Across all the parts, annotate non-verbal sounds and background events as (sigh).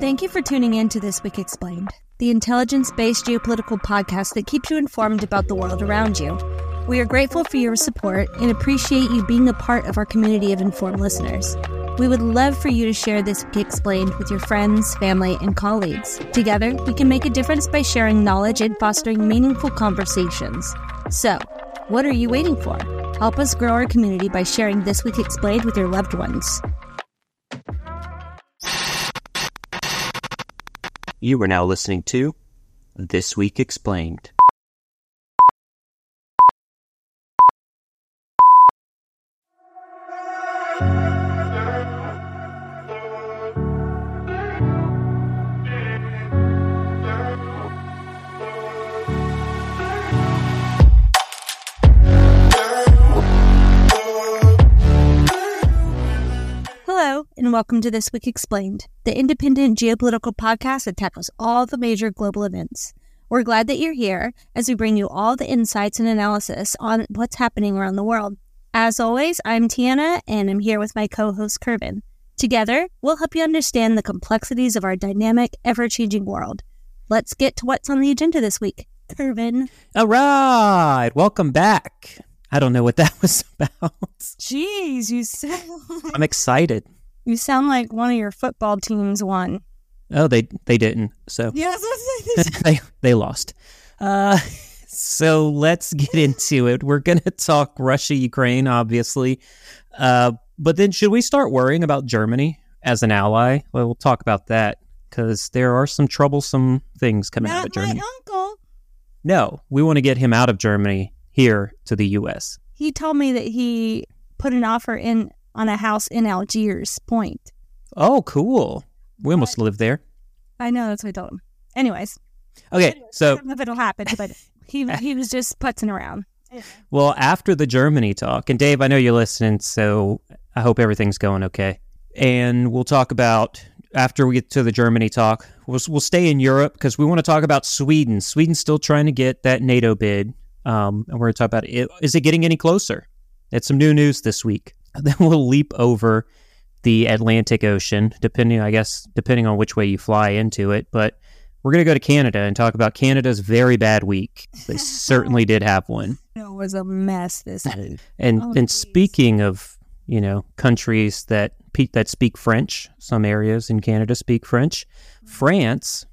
Thank you for tuning in to This Week Explained, the intelligence based geopolitical podcast that keeps you informed about the world around you. We are grateful for your support and appreciate you being a part of our community of informed listeners. We would love for you to share This Week Explained with your friends, family, and colleagues. Together, we can make a difference by sharing knowledge and fostering meaningful conversations. So, what are you waiting for? Help us grow our community by sharing This Week Explained with your loved ones. You are now listening to This Week Explained. And welcome to This Week Explained, the independent geopolitical podcast that tackles all the major global events. We're glad that you're here as we bring you all the insights and analysis on what's happening around the world. As always, I'm Tiana, and I'm here with my co host, Kervin. Together, we'll help you understand the complexities of our dynamic, ever changing world. Let's get to what's on the agenda this week. Kervin. All right, welcome back. I don't know what that (laughs) was about. Jeez, you sound I'm excited. You sound like one of your football teams won. Oh, they they didn't. So (laughs) Yes, (laughs) they they lost. Uh, so let's get into it. We're gonna talk Russia Ukraine, obviously. Uh, but then should we start worrying about Germany as an ally? Well, we'll talk about that because there are some troublesome things coming out not of my Germany. uncle. No, we want to get him out of Germany here to the U.S. He told me that he put an offer in on a house in Algiers Point. Oh, cool. We almost live there. I know that's what I told him. Anyways, Okay, so if it'll happen, but (laughs) he he was just putzing around. well, after the Germany talk, and Dave, I know you're listening, so I hope everything's going okay. And we'll talk about after we get to the Germany talk. We'll we'll stay in Europe because we want to talk about Sweden. Sweden's still trying to get that NATO bid, um, and we're going to talk about it. Is it getting any closer? It's some new news this week. (laughs) Then we'll leap over the Atlantic Ocean, depending, I guess, depending on which way you fly into it. But we're going to go to Canada and talk about Canada's very bad week. They (laughs) certainly did have one. It was a mess this week. (laughs) And Oh, and geez. speaking of you know countries that pe- that speak French, some areas in Canada speak French. Mm-hmm. France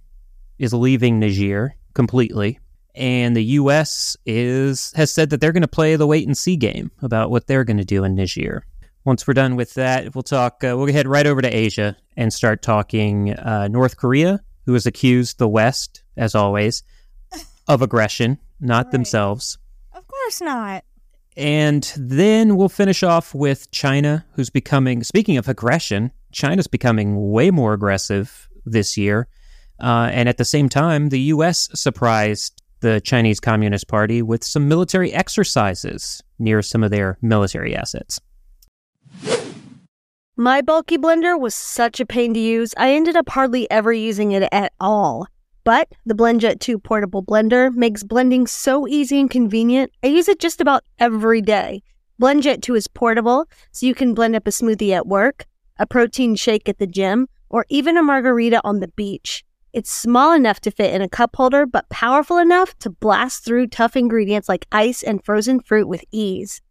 is leaving Niger completely, and the U.S. is has said that they're going to play the wait and see game about what they're going to do in Niger. Once we're done with that, we'll talk. Uh, we'll head right over to Asia and start talking uh, North Korea, who has accused the West, as always, of aggression, not Right. themselves. Of course not. And then we'll finish off with China, who's becoming, speaking of aggression, China's becoming way more aggressive this year. Uh, and at the same time, the U.S. surprised the Chinese Communist Party with some military exercises near some of their military assets. My bulky blender was such a pain to use, I ended up hardly ever using it at all. But the BlendJet 2 portable blender makes blending so easy and convenient, I use it just about every day. BlendJet 2 is portable, so you can blend up a smoothie at work, a protein shake at the gym, or even a margarita on the beach. It's small enough to fit in a cup holder, but powerful enough to blast through tough ingredients like ice and frozen fruit with ease.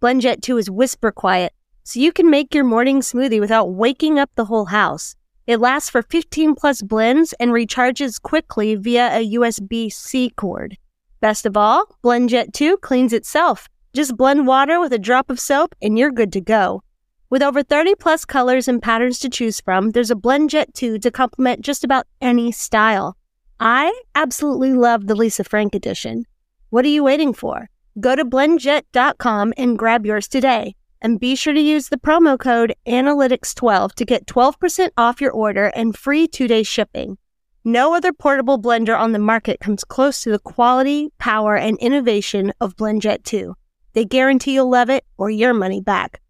BlendJet 2 is whisper quiet, so you can make your morning smoothie without waking up the whole house. It lasts for 15 plus blends and recharges quickly via a USB C cord. Best of all, BlendJet 2 cleans itself. Just blend water with a drop of soap and you're good to go. With over 30 plus colors and patterns to choose from, there's a BlendJet 2 to complement just about any style. I absolutely love the Lisa Frank edition. What are you waiting for? Go to blendjet.com and grab yours today. And be sure to use the promo code ANALYTICS12 to get 12% off your order and free two day shipping. No other portable blender on the market comes close to the quality, power, and innovation of BlendJet 2. They guarantee you'll love it or your money back.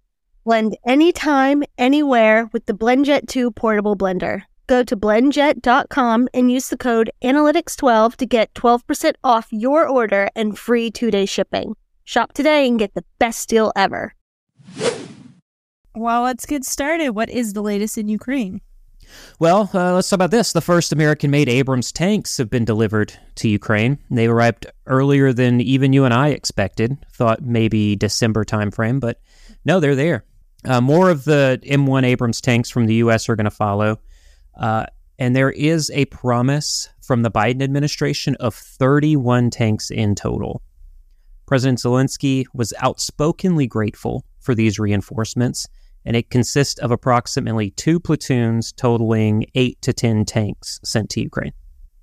Blend anytime, anywhere with the BlendJet 2 portable blender. Go to blendjet.com and use the code ANALYTICS12 to get 12% off your order and free two day shipping. Shop today and get the best deal ever. Well, let's get started. What is the latest in Ukraine? Well, uh, let's talk about this. The first American made Abrams tanks have been delivered to Ukraine. They arrived earlier than even you and I expected. Thought maybe December timeframe, but no, they're there. Uh, more of the M1 Abrams tanks from the U.S. are going to follow. Uh, and there is a promise from the Biden administration of 31 tanks in total. President Zelensky was outspokenly grateful for these reinforcements and it consists of approximately two platoons totaling eight to 10 tanks sent to Ukraine.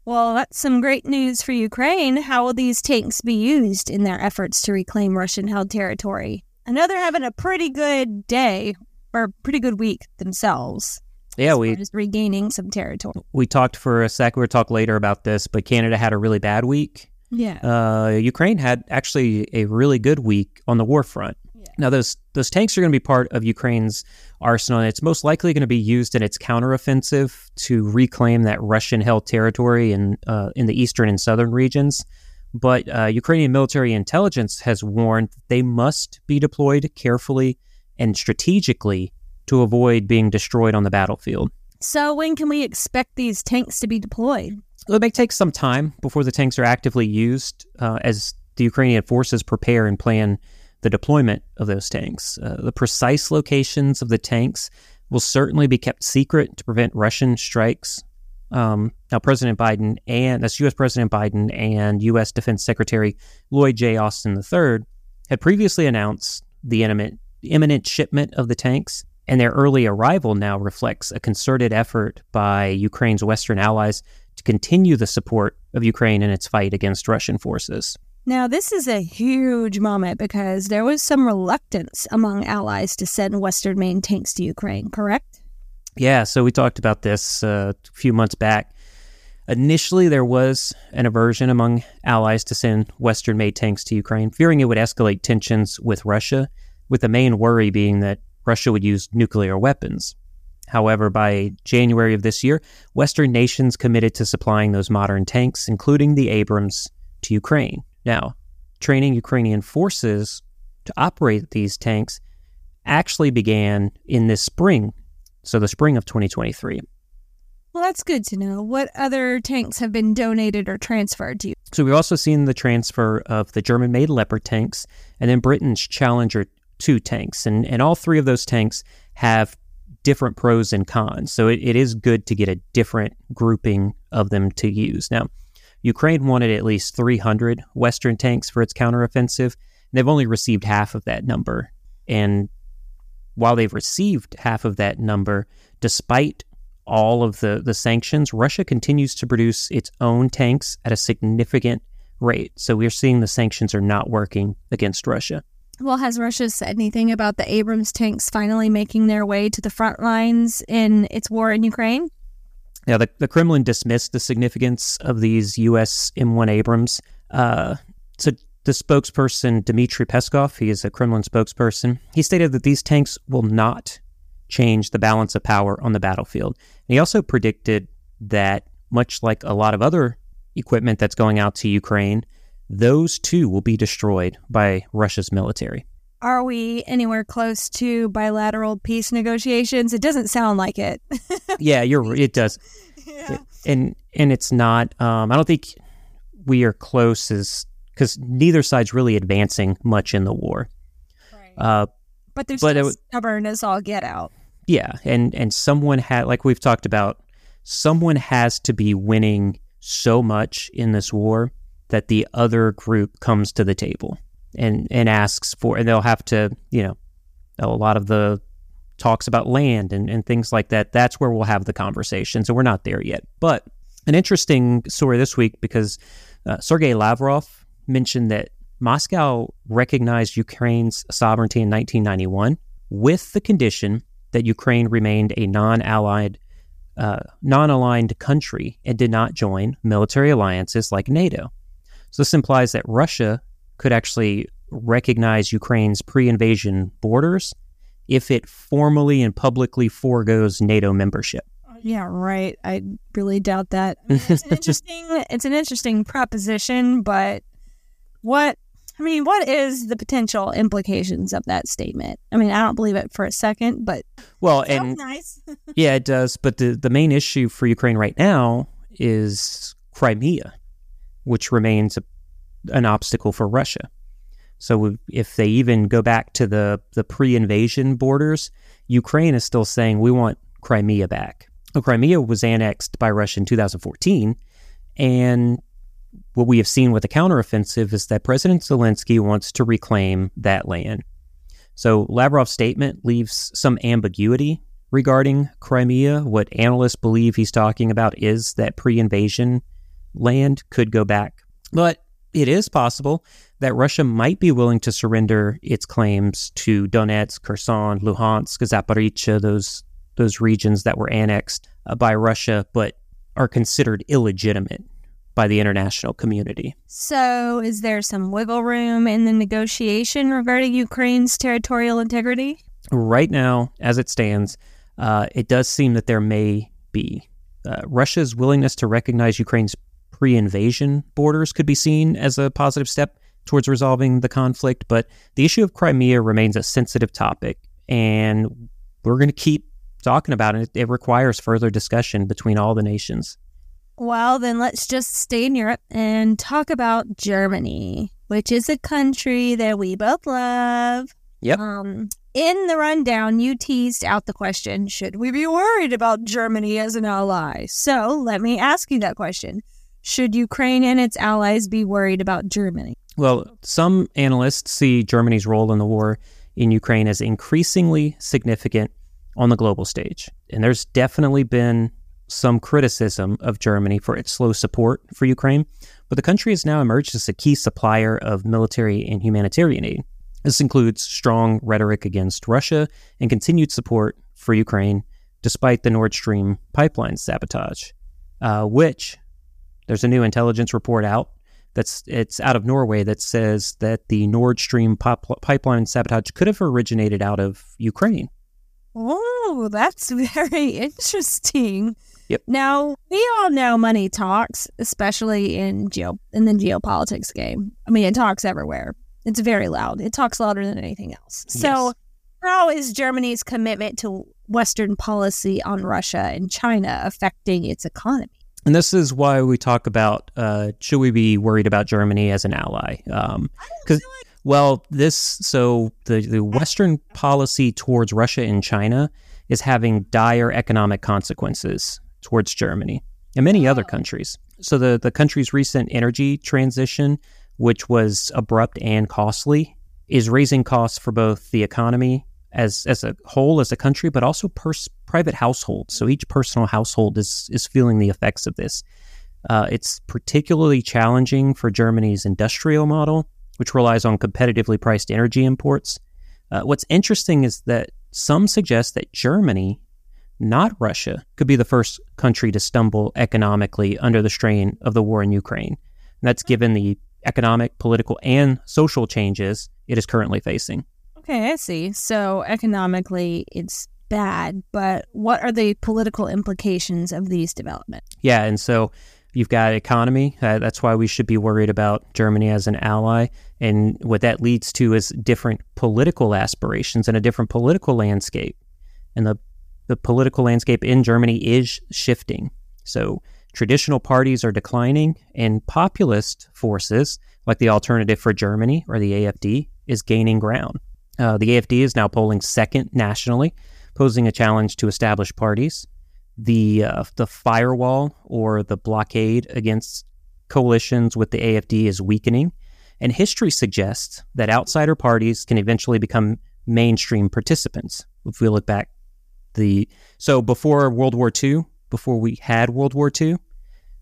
Well, that's some great news for Ukraine. How will these tanks be used in their efforts to reclaim Russian held territory? I know they're having a pretty good day or a pretty good week themselves. Yeah, we're just regaining some territory. We talked for a sec. We'll talk later about this, but Canada had a really bad week. Yeah. Uh, Ukraine had actually a really good week on the war front. Now, those those tanks are going to be part of Ukraine's arsenal, and it's most likely going to be used in its counteroffensive to reclaim that Russian-held territory in uh, in the eastern and southern regions. But uh, Ukrainian military intelligence has warned that they must be deployed carefully and strategically to avoid being destroyed on the battlefield. So, when can we expect these tanks to be deployed? It may take some time before the tanks are actively used uh, as the Ukrainian forces prepare and plan the deployment of those tanks. Uh, the precise locations of the tanks will certainly be kept secret to prevent Russian strikes. Um, now, President Biden and that's U.S. President Biden and U.S. Defense Secretary Lloyd J. Austin III had previously announced the imminent, imminent shipment of the tanks, and their early arrival now reflects a concerted effort by Ukraine's Western allies to continue the support of Ukraine in its fight against Russian forces. Now, this is a huge moment because there was some reluctance among allies to send Western made tanks to Ukraine, correct? Yeah, so we talked about this uh, a few months back. Initially, there was an aversion among allies to send Western made tanks to Ukraine, fearing it would escalate tensions with Russia, with the main worry being that Russia would use nuclear weapons. However, by January of this year, Western nations committed to supplying those modern tanks, including the Abrams, to Ukraine. Now, training Ukrainian forces to operate these tanks actually began in this spring, so the spring of 2023. Well, that's good to know. What other tanks have been donated or transferred to you? So we've also seen the transfer of the German made Leopard tanks and then Britain's Challenger 2 tanks. And, and all three of those tanks have different pros and cons. So it, it is good to get a different grouping of them to use. Now, Ukraine wanted at least 300 Western tanks for its counteroffensive. They've only received half of that number. And while they've received half of that number, despite all of the, the sanctions, Russia continues to produce its own tanks at a significant rate. So we're seeing the sanctions are not working against Russia. Well, has Russia said anything about the Abrams tanks finally making their way to the front lines in its war in Ukraine? Now, the, the Kremlin dismissed the significance of these U.S. M1 Abrams. Uh, so, the spokesperson, Dmitry Peskov, he is a Kremlin spokesperson, he stated that these tanks will not change the balance of power on the battlefield. And he also predicted that, much like a lot of other equipment that's going out to Ukraine, those too will be destroyed by Russia's military. Are we anywhere close to bilateral peace negotiations? It doesn't sound like it. (laughs) yeah, you're. It does. Yeah. and and it's not. Um, I don't think we are close as because neither side's really advancing much in the war. Right. Uh, but there's but stubborn as all get out. Yeah, and and someone had like we've talked about, someone has to be winning so much in this war that the other group comes to the table and and asks for, and they'll have to, you know, a lot of the talks about land and, and things like that. That's where we'll have the conversations, and we're not there yet. But an interesting story this week because uh, Sergei Lavrov mentioned that Moscow recognized Ukraine's sovereignty in 1991 with the condition that Ukraine remained a non-allied, uh, non-aligned country and did not join military alliances like NATO. So this implies that Russia could actually recognize Ukraine's pre invasion borders if it formally and publicly foregoes NATO membership. Yeah, right. I really doubt that. I (laughs) mean, it's, an interesting, it's an interesting proposition, but what I mean, what is the potential implications of that statement? I mean, I don't believe it for a second, but well, and nice. (laughs) yeah, it does. But the the main issue for Ukraine right now is Crimea, which remains a, an obstacle for Russia. So if they even go back to the the pre-invasion borders, Ukraine is still saying we want Crimea back. Well, Crimea was annexed by Russia in 2014, and what we have seen with the counteroffensive is that President Zelensky wants to reclaim that land. So Lavrov's statement leaves some ambiguity regarding Crimea. What analysts believe he's talking about is that pre invasion land could go back. But it is possible that Russia might be willing to surrender its claims to Donetsk, Kherson, Luhansk, Zaporizhia, those those regions that were annexed uh, by Russia but are considered illegitimate by the international community. So, is there some wiggle room in the negotiation regarding Ukraine's territorial integrity? Right now, as it stands, uh, it does seem that there may be. Uh, Russia's willingness to recognize Ukraine's pre invasion borders could be seen as a positive step towards resolving the conflict, but the issue of Crimea remains a sensitive topic, and we're going to keep talking about it. It requires further discussion between all the nations. Well, then let's just stay in Europe and talk about Germany, which is a country that we both love. Yep. Um, in the rundown, you teased out the question Should we be worried about Germany as an ally? So let me ask you that question Should Ukraine and its allies be worried about Germany? Well, some analysts see Germany's role in the war in Ukraine as increasingly significant on the global stage. And there's definitely been some criticism of Germany for its slow support for Ukraine, but the country has now emerged as a key supplier of military and humanitarian aid. This includes strong rhetoric against Russia and continued support for Ukraine, despite the Nord Stream pipeline sabotage, uh, which there's a new intelligence report out that's it's out of Norway that says that the Nord Stream pop- pipeline sabotage could have originated out of Ukraine. Oh, that's (laughs) very interesting. Yep. Now we all know money talks, especially in geo in the geopolitics game. I mean, it talks everywhere. It's very loud. It talks louder than anything else. So, Yes. how is Germany's commitment to Western policy on Russia and China affecting its economy? And this is why we talk about uh, should we be worried about Germany as an ally? Because well, this so the the Western policy towards Russia and China is having dire economic consequences towards Germany and many other countries. So the the country's recent energy transition, which was abrupt and costly, is raising costs for both the economy as as a whole as a country, but also pers- private households. So each personal household is is feeling the effects of this. Uh, it's particularly challenging for Germany's industrial model, which relies on competitively priced energy imports. Uh, what's interesting is that some suggest that Germany, not Russia, could be the first country to stumble economically under the strain of the war in Ukraine. And that's given the economic, political, and social changes it is currently facing. Okay, I see. So economically, it's bad, but what are the political implications of these developments? Yeah, and so you've got economy. Uh, that's why we should be worried about Germany as an ally. And what that leads to is different political aspirations and a different political landscape. And the, the political landscape in Germany is shifting. So traditional parties are declining, and populist forces, like the Alternative for Germany or the AFD, is gaining ground. Uh, the AFD is now polling second nationally, posing a challenge to established parties the uh, the firewall or the blockade against coalitions with the AFD is weakening, and history suggests that outsider parties can eventually become mainstream participants. If we look back, the so before World War II, before we had World War II,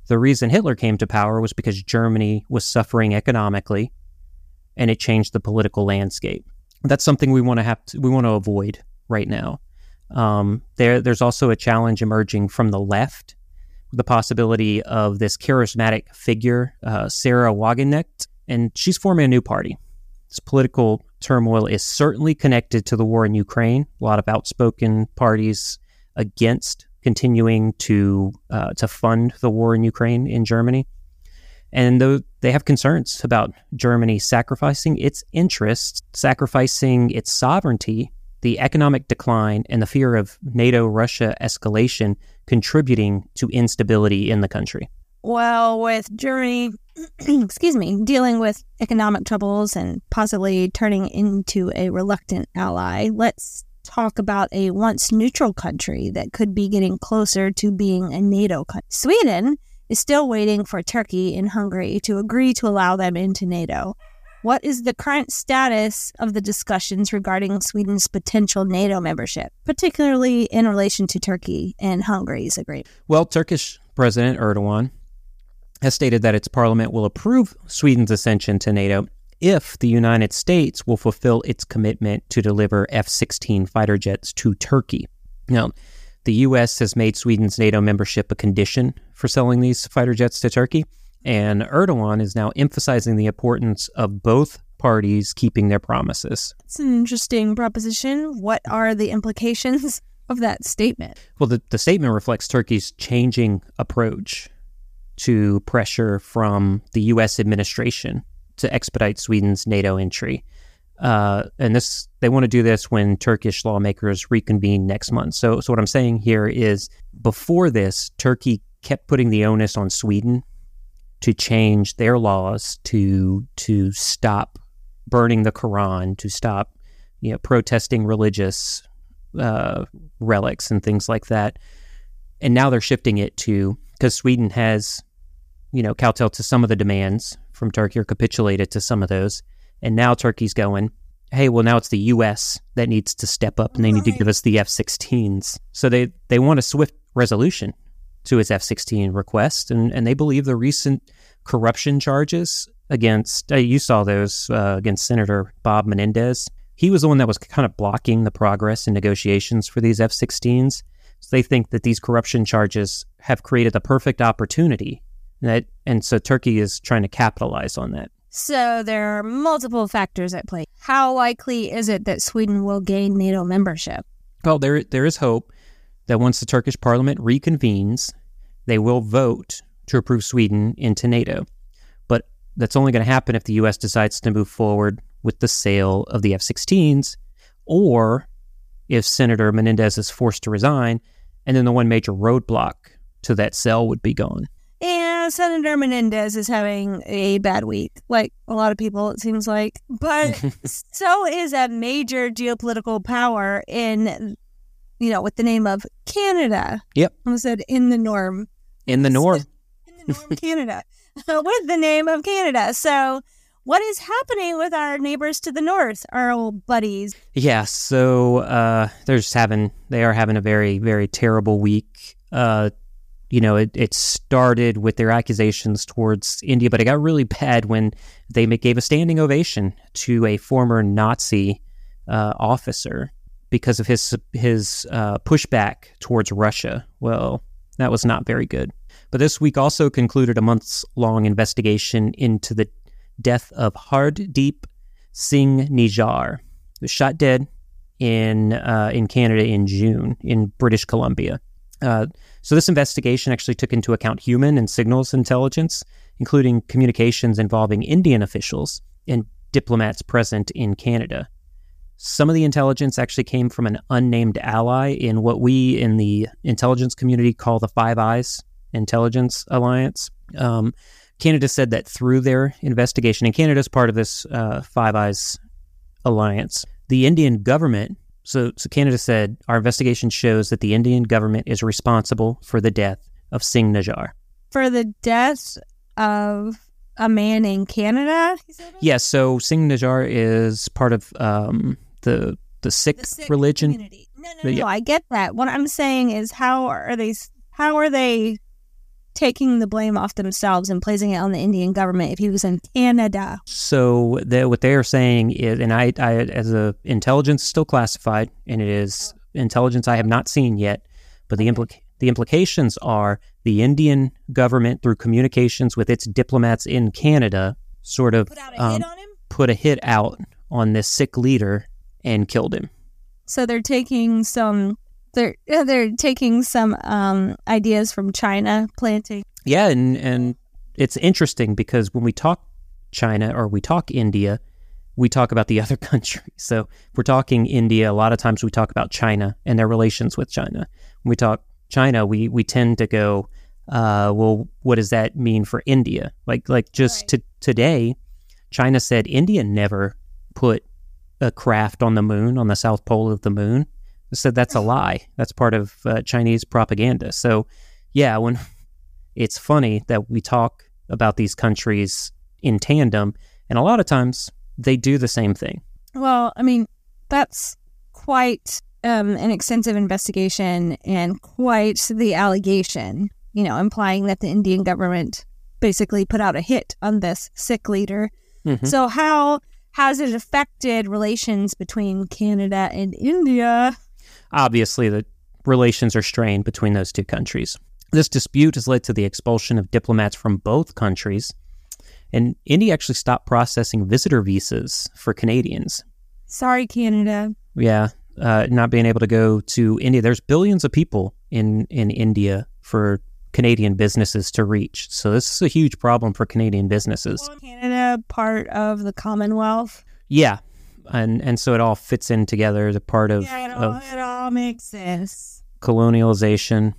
the reason Hitler came to power was because Germany was suffering economically, and it changed the political landscape. That's something we want to have to, we want to avoid right now. Um, there, there's also a challenge emerging from the left, the possibility of this charismatic figure, uh, Sahra Wagenknecht, and she's forming a new party. This political turmoil is certainly connected to the war in Ukraine. A lot of outspoken parties against continuing to uh, to fund the war in Ukraine in Germany, And though they have concerns about Germany sacrificing its interests, sacrificing its sovereignty, the economic decline, and the fear of NATO Russia escalation contributing to instability in the country. Well, with Germany, (clears throat) excuse me, dealing with economic troubles and possibly turning into a reluctant ally, let's talk about a once neutral country that could be getting closer to being a NATO country. Sweden is still waiting for Turkey and Hungary to agree to allow them into NATO. What is the current status of the discussions regarding Sweden's potential NATO membership, particularly in relation to Turkey and Hungary's agreement? Well, Turkish President Erdogan has stated that its parliament will approve Sweden's ascension to NATO if the United States will fulfill its commitment to deliver F 16 fighter jets to Turkey. Now, the U.S. has made Sweden's NATO membership a condition for selling these fighter jets to Turkey, and Erdogan is now emphasizing the importance of both parties keeping their promises. It's an interesting proposition. What are the implications (laughs) of that statement? Well, the, the statement reflects Turkey's changing approach to pressure from the U.S. administration to expedite Sweden's NATO entry. Uh, and this they want to do this when Turkish lawmakers reconvene next month. So, so what I'm saying here is, before this, Turkey kept putting the onus on Sweden to change their laws to to stop burning the Quran, to stop you know protesting religious uh, relics and things like that. And now they're shifting it to because Sweden has you know kowtowed to some of the demands from Turkey or capitulated to some of those. And now Turkey's going, hey, well, now it's the U.S. that needs to step up and they need to give us the F 16s. So they, they want a swift resolution to its F 16 request. And, and they believe the recent corruption charges against, uh, you saw those uh, against Senator Bob Menendez. He was the one that was kind of blocking the progress in negotiations for these F 16s. So they think that these corruption charges have created the perfect opportunity that, and so Turkey is trying to capitalize on that. So there are multiple factors at play. How likely is it that Sweden will gain NATO membership? Well, there there is hope that once the Turkish parliament reconvenes, they will vote to approve Sweden into NATO. But that's only going to happen if the U.S. decides to move forward with the sale of the F 16s, or if Senator Menendez is forced to resign, and then the one major roadblock to that sale would be gone. Yeah, Senator Menendez is having a bad week, like a lot of people, it seems like. But (laughs) so is a major geopolitical power in, you know, with the name of Canada. Yep. I said in the norm. In the norm. (laughs) In the norm, Canada. (laughs) with the name of Canada. So what is happening with our neighbors to the north, our old buddies? Yeah, so uh, they're just having they are having a very very terrible week. Uh, you know, it, it started with their accusations towards India, but it got really bad when they gave a standing ovation to a former Nazi uh, officer because of his his uh, pushback towards Russia. Well, that was not very good. But this week also concluded a months long investigation into the death of Hardeep Singh Nijjar, who was shot dead in uh, in Canada in June in British Columbia. Uh, so this investigation actually took into account human and signals intelligence, including communications involving Indian officials and diplomats present in Canada. Some of the intelligence actually came from an unnamed ally in what we in the intelligence community call the Five Eyes Intelligence Alliance. Um, Canada said that through their investigation, and Canada is part of this uh, Five Eyes Alliance, the Indian government so, so Canada said our investigation shows that the Indian government is responsible for the death of Singh Nijjar. For the death of a man in Canada? Yes. Yeah, so Singh Nijjar is part of um, the the Sikh, the Sikh religion. Community. No, no, no, yeah. I get that. What I'm saying is, how are they? How are they taking the blame off themselves and placing it on the Indian government if he was in Canada. So what they are saying is, and I, I as a intelligence still classified, and it is intelligence I have not seen yet, but the implica- the implications are the Indian government through communications with its diplomats in Canada sort of put, um, put a hit out on this Sikh leader and killed him. So they're taking some they're they're taking some um, ideas from China planting. Yeah, and and it's interesting because when we talk China or we talk India, we talk about the (laughs) other country. So if we're talking India, a lot of times we talk about China and their relations with China. When we talk China, we we tend to go, uh, well, what does that mean for India? Like like just Right. to, today, China said India never put a craft on the moon on the south pole of the moon. Said that's a lie. That's part of uh, Chinese propaganda. So yeah, when (laughs) it's funny that we talk about these countries in tandem, and a lot of times they do the same thing. Well, I mean, that's quite um, an extensive investigation and quite the allegation, you know, implying that the Indian government basically put out a hit on this Sikh leader. Mhm. So, how has it affected relations between Canada and India? Obviously, the relations are strained between those two countries. This dispute has led to the expulsion of diplomats from both countries, and India actually stopped processing visitor visas for Canadians. Sorry, Canada. Yeah, uh, not being able to go to India. There's billions of people in in India for Canadian businesses to reach. So this is a huge problem for Canadian businesses. Canada part of the Commonwealth? Yeah, and and so it all fits in together The part of, yeah, it all, of it all makes sense. colonialization.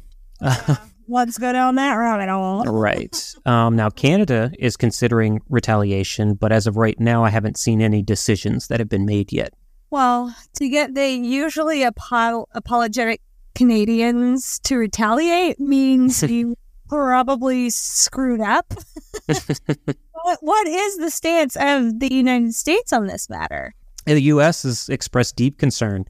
Let's go down that rabbit hole. (laughs) right. Um, now Canada is considering retaliation, but as of right now, I haven't seen any decisions that have been made yet. Well, to get the usually apo- apologetic Canadians to retaliate means (laughs) you probably screwed up. (laughs) what, what is the stance of the United States on this matter? The U.S. has expressed deep concern,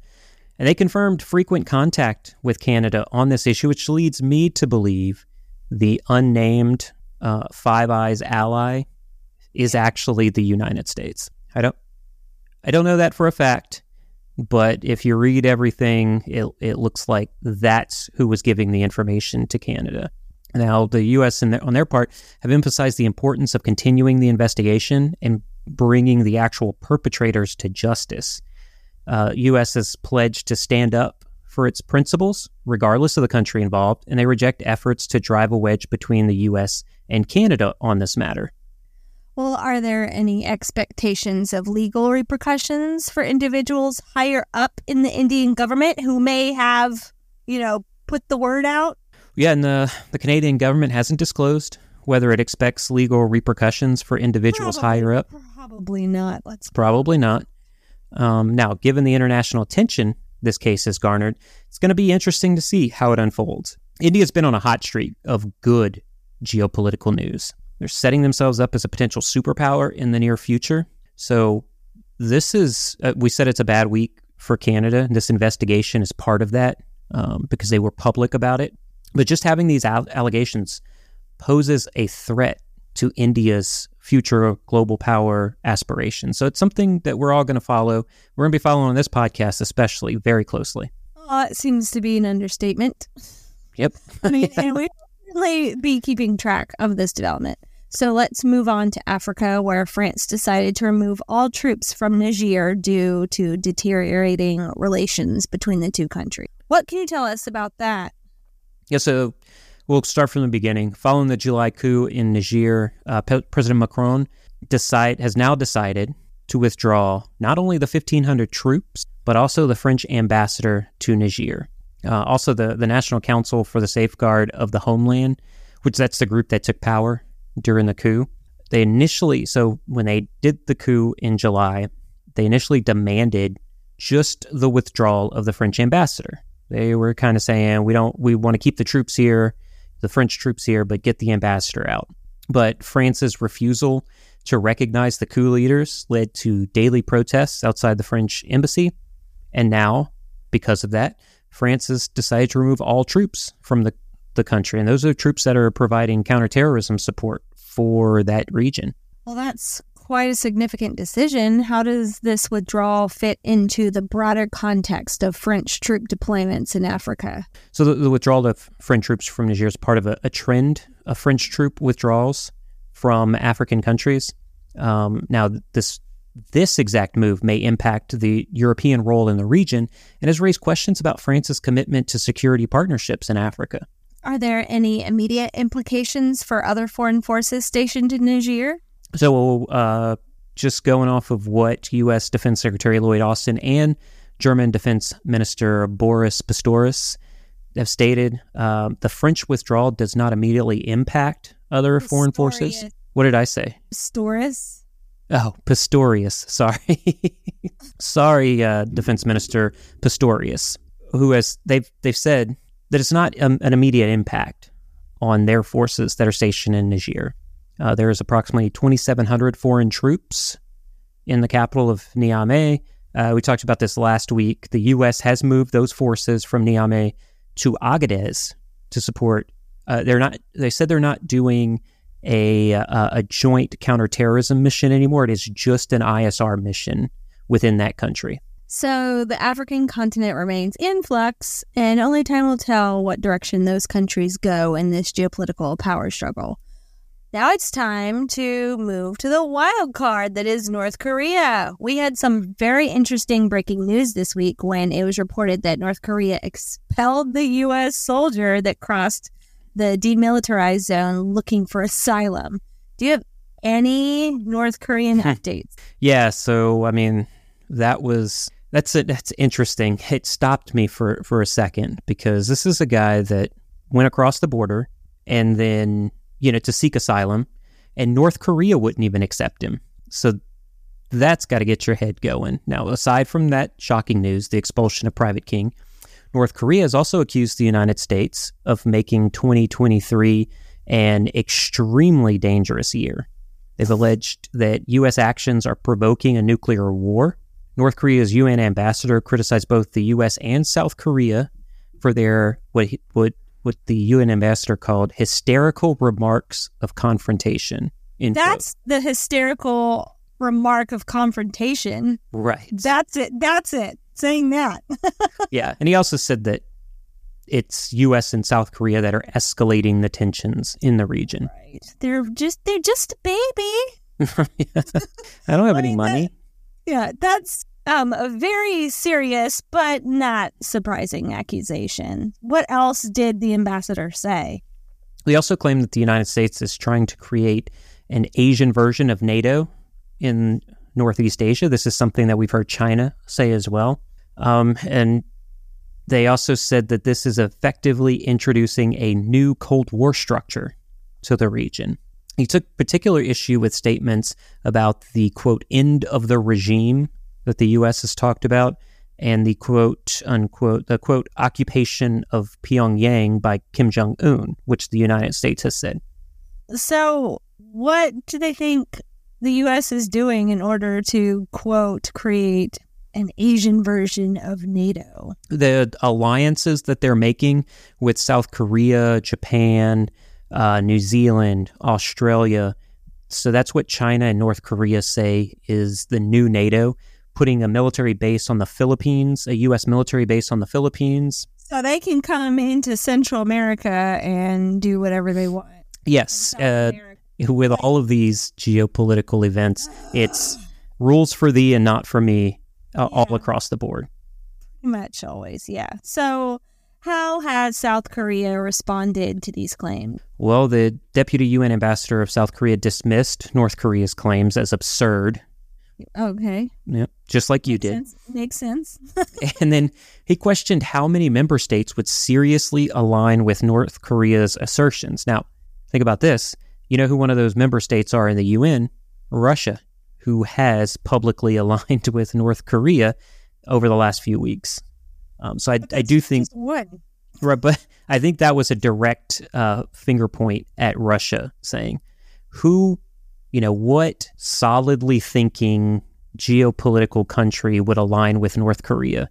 and they confirmed frequent contact with Canada on this issue, which leads me to believe the unnamed uh, Five Eyes ally is actually the United States. I don't, I don't know that for a fact, but if you read everything, it it looks like that's who was giving the information to Canada. Now, the U.S. and on their part have emphasized the importance of continuing the investigation and bringing the actual perpetrators to justice. Uh, U.S. has pledged to stand up for its principles, regardless of the country involved, and they reject efforts to drive a wedge between the U.S. and Canada on this matter. Well, are there any expectations of legal repercussions for individuals higher up in the Indian government who may have, you know, put the word out? Yeah, and the, the Canadian government hasn't disclosed whether it expects legal repercussions for individuals Probably- higher up. Probably not. Let's Probably not. Um, now, given the international attention this case has garnered, it's going to be interesting to see how it unfolds. India's been on a hot streak of good geopolitical news. They're setting themselves up as a potential superpower in the near future. So, this is, uh, we said it's a bad week for Canada. This investigation is part of that um, because they were public about it. But just having these al- allegations poses a threat to India's future global power aspirations. So it's something that we're all going to follow. We're going to be following on this podcast, especially very closely. Oh, it seems to be an understatement. Yep. (laughs) I mean, and (laughs) we really be keeping track of this development. So let's move on to Africa, where France decided to remove all troops from Niger due to deteriorating relations between the two countries. What can you tell us about that? Yeah, so we'll start from the beginning. Following the July coup in Niger, uh, Pe- President Macron decide has now decided to withdraw not only the 1,500 troops, but also the French ambassador to Niger. Uh, also, the, the National Council for the Safeguard of the Homeland, which that's the group that took power during the coup. They initially, so when they did the coup in July, they initially demanded just the withdrawal of the French ambassador. They were kind of saying, we don't, we want to keep the troops here, the French troops here, but get the ambassador out. But France's refusal to recognize the coup leaders led to daily protests outside the French embassy. And now, because of that, France has decided to remove all troops from the, the country. And those are troops that are providing counterterrorism support for that region. Well, that's quite a significant decision. How does this withdrawal fit into the broader context of French troop deployments in Africa? So the, the withdrawal of French troops from Niger is part of a, a trend of French troop withdrawals from African countries. Um, now, this this exact move may impact the European role in the region and has raised questions about France's commitment to security partnerships in Africa. Are there any immediate implications for other foreign forces stationed in Niger? So, uh, just going off of what U.S. Defense Secretary Lloyd Austin and German Defense Minister Boris Pistorius have stated, uh, the French withdrawal does not immediately impact other Pistorius. foreign forces. What did I say? Pistorius. Oh, Pistorius. Sorry, (laughs) sorry, uh, Defense Minister Pistorius, who has they've they've said that it's not um, an immediate impact on their forces that are stationed in Niger. Uh, there is approximately 2,700 foreign troops in the capital of Niamey. Uh, we talked about this last week. The U.S. has moved those forces from Niamey to Agadez to support. Uh, they're not. They said they're not doing a uh, a joint counterterrorism mission anymore. It is just an ISR mission within that country. So the African continent remains in flux, and only time will tell what direction those countries go in this geopolitical power struggle. Now it's time to move to the wild card that is North Korea. We had some very interesting breaking news this week when it was reported that North Korea expelled the U.S. soldier that crossed the demilitarized zone looking for asylum. Do you have any North Korean hmm. updates? Yeah, so I mean, that was that's it. That's interesting. It stopped me for for a second because this is a guy that went across the border and then you know, to seek asylum, and North Korea wouldn't even accept him. So that's got to get your head going. Now, aside from that shocking news, the expulsion of Private King, North Korea has also accused the United States of making 2023 an extremely dangerous year. They've alleged that U.S. actions are provoking a nuclear war. North Korea's UN ambassador criticized both the U.S. and South Korea for their what he, what what the UN ambassador called hysterical remarks of confrontation. That's the hysterical remark of confrontation. Right. That's it. That's it. Saying that. (laughs) yeah. And he also said that it's US and South Korea that are escalating the tensions in the region. Right. They're just they're just a baby. (laughs) I don't have I any money. That, yeah, that's um, a very serious but not surprising accusation. What else did the ambassador say? He also claimed that the United States is trying to create an Asian version of NATO in Northeast Asia. This is something that we've heard China say as well. Um, and they also said that this is effectively introducing a new Cold War structure to the region. He took particular issue with statements about the quote end of the regime that the U.S. has talked about, and the quote unquote the quote occupation of Pyongyang by Kim Jong Un, which the United States has said. So, what do they think the U.S. is doing in order to quote create an Asian version of NATO? The alliances that they're making with South Korea, Japan, uh, New Zealand, Australia. So that's what China and North Korea say is the new NATO putting a military base on the Philippines, a U.S. military base on the Philippines. So they can come into Central America and do whatever they want. Yes. Uh, with all of these geopolitical events, it's rules for thee and not for me uh, yeah. all across the board. Pretty much always, yeah. So, how has South Korea responded to these claims? Well, the deputy UN ambassador of South Korea dismissed North Korea's claims as absurd Okay. Yeah, just like you Makes did. Sense. Makes sense. (laughs) and then he questioned how many member states would seriously align with North Korea's assertions. Now, think about this. You know who one of those member states are in the UN? Russia, who has publicly (laughs) aligned with North Korea over the last few weeks. Um, so I, I do think what right, but (laughs) I think that was a direct uh, finger point at Russia, saying, "Who you know, what solidly thinking geopolitical country would align with North Korea?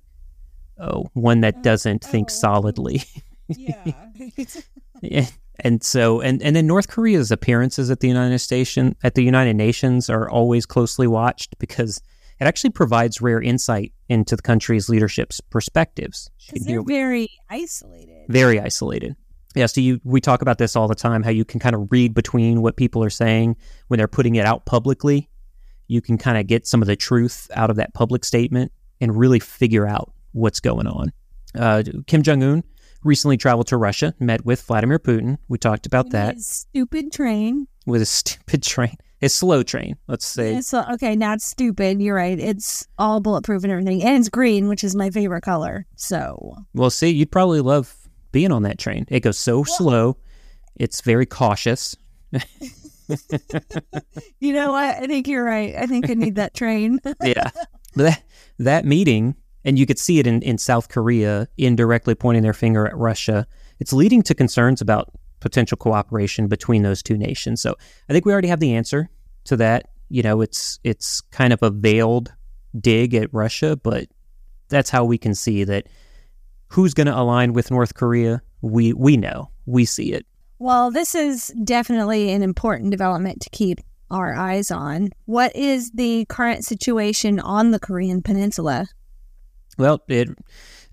Oh, one that doesn't oh, think solidly. yeah. (laughs) yeah. And so, and, and then North Korea's appearances at the United Station at the United Nations are always closely watched because it actually provides rare insight into the country's leadership's perspectives. Because they're very isolated. Very isolated. Yeah, so you we talk about this all the time how you can kind of read between what people are saying when they're putting it out publicly. You can kind of get some of the truth out of that public statement and really figure out what's going on. Uh, Kim Jong Un recently traveled to Russia, met with Vladimir Putin. We talked about that. Stupid train. With a (laughs) stupid train. A slow train, let's say. It's, okay, not stupid. You're right. It's all bulletproof and everything. And it's green, which is my favorite color. So. Well, see, you'd probably love being on that train. It goes so slow. It's very cautious. (laughs) you know what? I think you're right. I think I need that train. (laughs) yeah. That, that meeting and you could see it in, in South Korea indirectly pointing their finger at Russia. It's leading to concerns about potential cooperation between those two nations. So I think we already have the answer to that. You know, it's it's kind of a veiled dig at Russia, but that's how we can see that who's going to align with North Korea. We we know we see it. Well, this is definitely an important development to keep our eyes on. What is the current situation on the Korean Peninsula? Well, it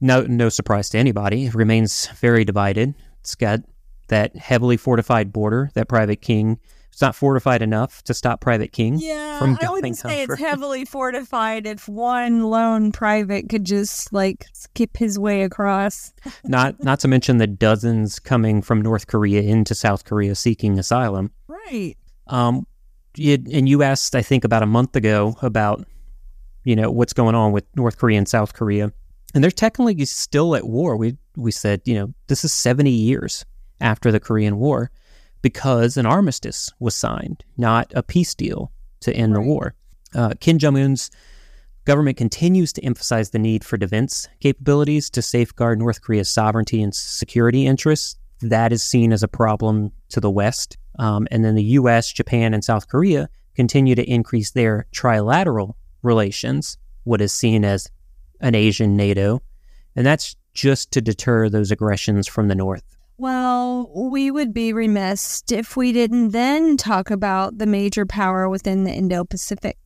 no no surprise to anybody. It remains very divided. It's got that heavily fortified border that Private King. It's not fortified enough to stop Private King yeah, from I wouldn't say it's (laughs) heavily fortified if one lone private could just like skip his way across. (laughs) not not to mention the dozens coming from North Korea into South Korea seeking asylum. Right. Um, it, and you asked, I think, about a month ago about you know what's going on with North Korea and South Korea, and they're technically still at war. We we said you know this is seventy years after the Korean War because an armistice was signed, not a peace deal to end right. the war. Uh, Kim Jong Un's government continues to emphasize the need for defense capabilities to safeguard North Korea's sovereignty and security interests. That is seen as a problem to the West. Um, and then the U.S., Japan, and South Korea continue to increase their trilateral relations, what is seen as an Asian NATO, and that's just to deter those aggressions from the North. Well, we would be remiss if we didn't then talk about the major power within the Indo Pacific.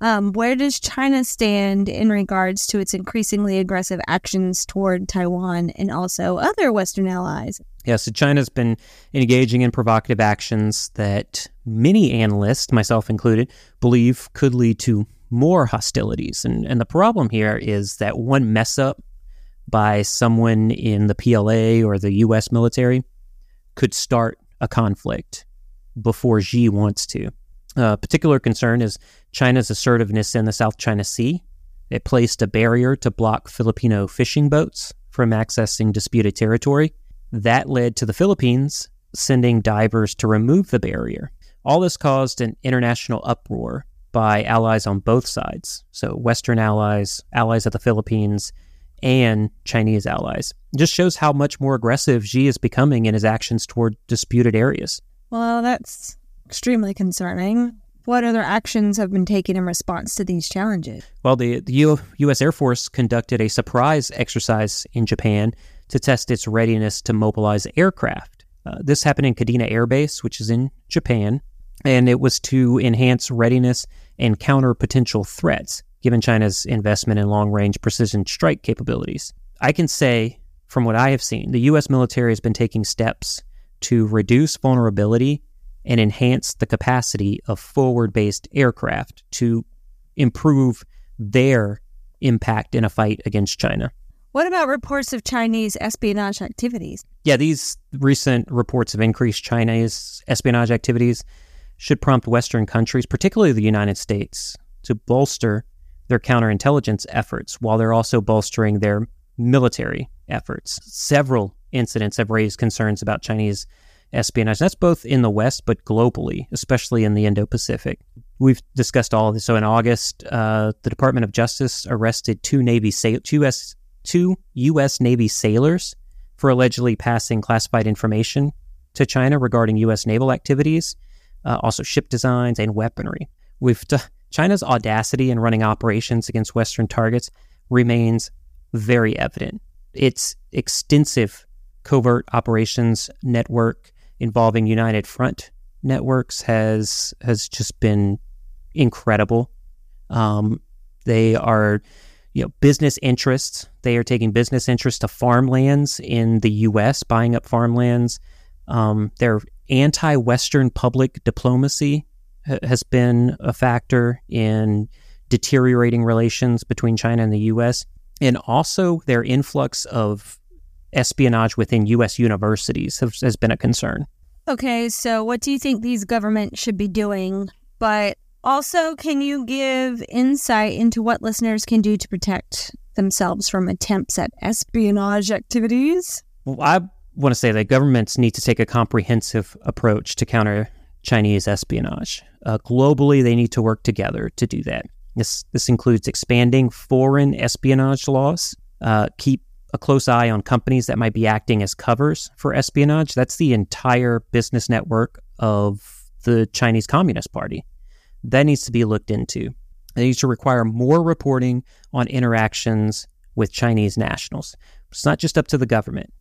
Um, where does China stand in regards to its increasingly aggressive actions toward Taiwan and also other Western allies? Yeah, so China's been engaging in provocative actions that many analysts, myself included, believe could lead to more hostilities. And, and the problem here is that one mess up by someone in the PLA or the US military could start a conflict before Xi wants to. A particular concern is China's assertiveness in the South China Sea. It placed a barrier to block Filipino fishing boats from accessing disputed territory. That led to the Philippines sending divers to remove the barrier. All this caused an international uproar by allies on both sides. So, Western allies, allies of the Philippines, and Chinese allies. It just shows how much more aggressive Xi is becoming in his actions toward disputed areas. Well, that's extremely concerning. What other actions have been taken in response to these challenges? Well, the, the U- U.S. Air Force conducted a surprise exercise in Japan to test its readiness to mobilize aircraft. Uh, this happened in Kadena Air Base, which is in Japan, and it was to enhance readiness and counter potential threats, given China's investment in long range precision strike capabilities. I can say, from what I have seen, the U.S. military has been taking steps to reduce vulnerability and enhance the capacity of forward based aircraft to improve their impact in a fight against China. What about reports of Chinese espionage activities? Yeah, these recent reports of increased Chinese espionage activities should prompt Western countries, particularly the United States, to bolster their counterintelligence efforts while they're also bolstering their military efforts. Several incidents have raised concerns about Chinese espionage. That's both in the West, but globally, especially in the Indo Pacific. We've discussed all of this. So in August, uh, the Department of Justice arrested two Navy sa- two, U.S., two U.S. Navy sailors for allegedly passing classified information to China regarding U.S. naval activities uh, also ship designs and weaponry. We've t- China's audacity in running operations against Western targets remains very evident. Its extensive covert operations network involving United Front networks has has just been incredible. Um, they are, you know, business interests. They are taking business interests to farmlands in the U.S., buying up farmlands. Um, they're anti Western public diplomacy has been a factor in deteriorating relations between China and the U.S., and also their influx of espionage within U.S. universities has, has been a concern. Okay, so what do you think these governments should be doing? But also, can you give insight into what listeners can do to protect themselves from attempts at espionage activities? Well, I want to say that governments need to take a comprehensive approach to counter Chinese espionage. Uh, globally, they need to work together to do that. This this includes expanding foreign espionage laws, uh, keep a close eye on companies that might be acting as covers for espionage. That's the entire business network of the Chinese Communist Party. That needs to be looked into. They need to require more reporting on interactions with Chinese nationals. It's not just up to the government.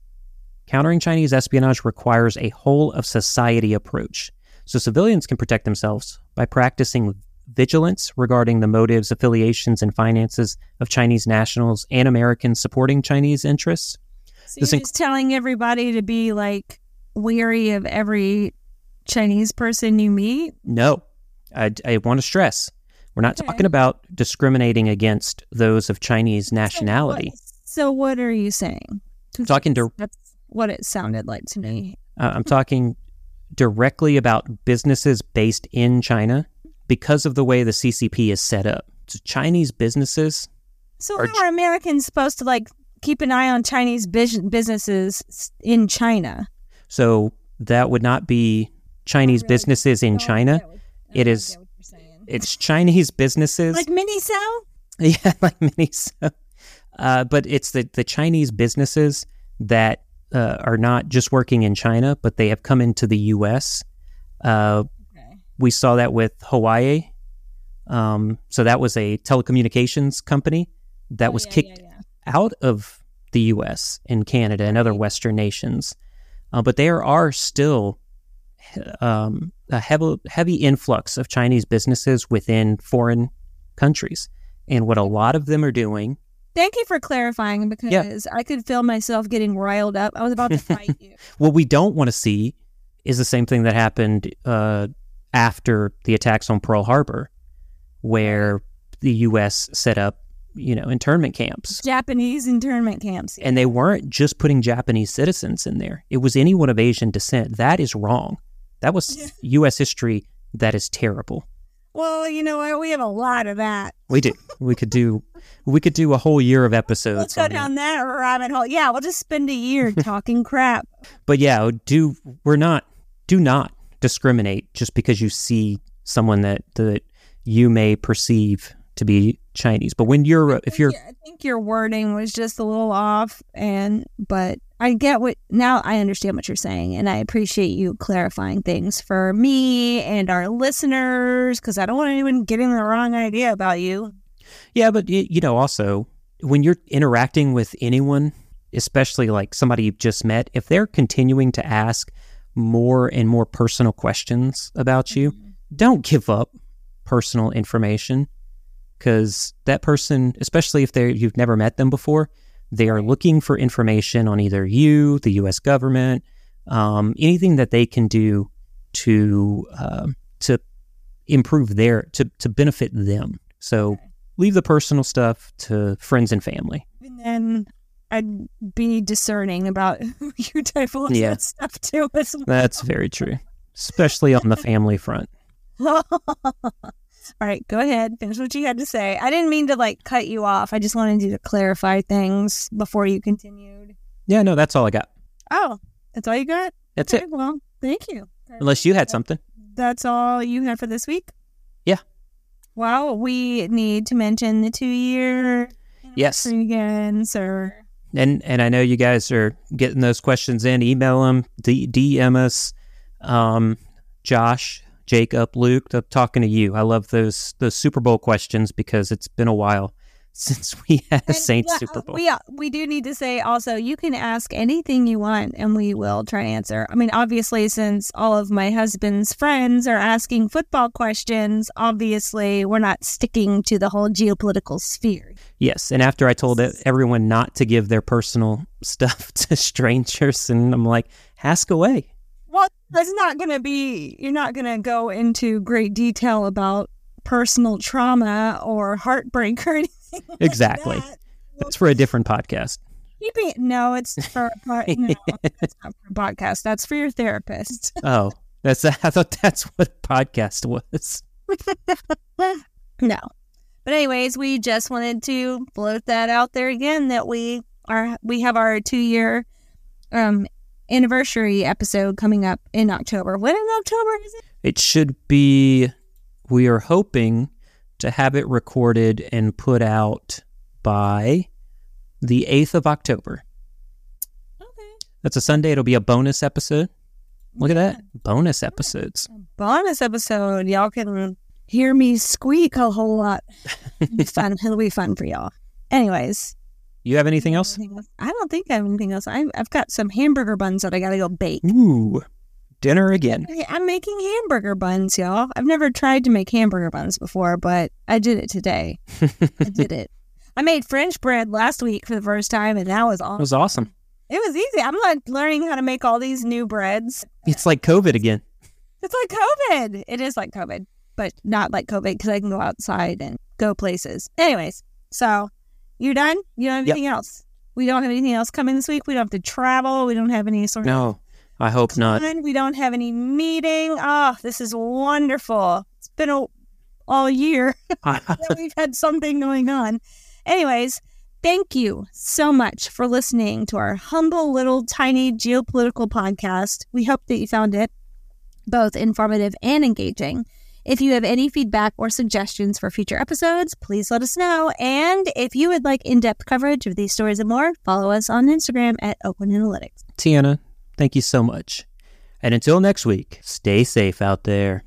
Countering Chinese espionage requires a whole of society approach. So civilians can protect themselves by practicing vigilance regarding the motives, affiliations, and finances of Chinese nationals and Americans supporting Chinese interests. So you're inc- just telling everybody to be like weary of every Chinese person you meet? No. I, I want to stress we're not okay. talking about discriminating against those of Chinese nationality. So what, so what are you saying? I'm talking to, That's what it sounded like to me. Uh, I'm talking directly about businesses based in China because of the way the CCP is set up. So Chinese businesses. So are, how are Americans supposed to like keep an eye on Chinese businesses in China? So that would not be Chinese really businesses in China. It is. It's Chinese businesses like Miniso. (laughs) Yeah, like Miniso. Uh, but it's the the Chinese businesses that uh, are not just working in China, but they have come into the U.S. Uh, we saw that with Huawei. Um, so that was a telecommunications company that oh, was yeah, kicked yeah, yeah. out of the U.S. and Canada and other Western nations. Uh, but there are still um, a heavy, heavy influx of Chinese businesses within foreign countries. And what a lot of them are doing. Thank you for clarifying because I could feel myself getting riled up. I was about to (laughs) fight you. what we don't want to see is the same thing that happened uh, after the attacks on Pearl Harbor, where the U.S. set up, you know, internment camps. Japanese internment camps. And they weren't just putting Japanese citizens in there, it was anyone of Asian descent. That is wrong. That was (laughs) yeah. U.S. history that is terrible. Well, you know what? We have a lot of that. We do. We could do. We could do a whole year of episodes. Let's go down that. that rabbit hole. Yeah, we'll just spend a year (laughs) talking crap. But yeah, do we're not. Do not discriminate just because you see someone that that you may perceive to be Chinese. But when you're if you're I think your wording was just a little off and but I get what now I understand what you're saying and I appreciate you clarifying things for me and our listeners cuz I don't want anyone getting the wrong idea about you. Yeah, but you know also when you're interacting with anyone, especially like somebody you've just met, if they're continuing to ask more and more personal questions about you, mm-hmm. don't give up personal information because that person, especially if they you've never met them before, they are looking for information on either you, the U.S. government, um, anything that they can do to uh, to improve their to to benefit them. So. Leave the personal stuff to friends and family. And then I'd be discerning about (laughs) who you divulge yeah. that stuff to as well. That's very true, especially on the family front. (laughs) All right, go ahead. Finish what you had to say. I didn't mean to like cut you off. I just wanted you to clarify things before you continued. Yeah, no, that's all I got. Oh, that's all you got? That's okay, it. Well, thank you. Unless you had something. That's all you had for this week? Yeah. Well, we need to mention the two year yes again, sir and and I know you guys are getting those questions in. Email them, D- DM us. Um, Josh, Jacob, Luke, I'm talking to you. I love those those Super Bowl questions because it's been a while since (laughs) we had a Saints yeah, Super Bowl. We we do need to say also you can ask anything you want and we will try to answer. I mean, obviously, since all of my husband's friends are asking football questions, obviously we're not sticking to the whole geopolitical sphere. Yes, and after I told everyone not to give their personal (laughs) stuff to strangers, and I'm like, ask away. Well, that's not going to be. You're not going to go into great detail about personal trauma or heartbreak (laughs) or anything. (laughs) Exactly. Like that. That's for a different podcast. Keeping no, it's (laughs) for a part. No, (laughs) that's not for a podcast. That's for your therapist. Oh, that's I thought that's what a podcast was. no, but anyways, we just wanted to float that out there again that we are we have our two year um anniversary episode coming up in October. When in October is it? It should be. We are hoping to have it recorded and put out by the 8th of October. Okay. That's a Sunday. It'll be a bonus episode. Look at that. Bonus episodes. Bonus episode. Y'all can hear me squeak a whole lot. (laughs) It'll be fun. It'll be fun for y'all. Anyways, You have anything else? I don't think I have anything else. I, I've got some hamburger buns that I gotta go bake. Ooh, dinner again. I'm making hamburger buns, y'all. I've never tried to make hamburger buns before, but I did it today. I did it. (laughs) I made French bread last week for the first time, and that was awesome. It was awesome. It was easy. I'm like learning how to make all these new breads. It's like COVID again. It's like COVID. It is like COVID, but not like COVID because I can go outside and go places. Anyways, so you're done? You don't have Yep. anything else? We don't have anything else coming this week. We don't have to travel. We don't have any sort of No, I hope not. We don't have any meeting. Oh, this is wonderful. It's been a, all year (laughs) that (laughs) we've had something going on. Anyways, thank you so much for listening to our humble little tiny geopolitical podcast. We hope that you found it both informative and engaging. If you have any feedback or suggestions for future episodes, please let us know. And if you would like in depth coverage of these stories and more, follow us on Instagram at Aucoin Analytics. Tiana, thank you so much. And until next week, stay safe out there.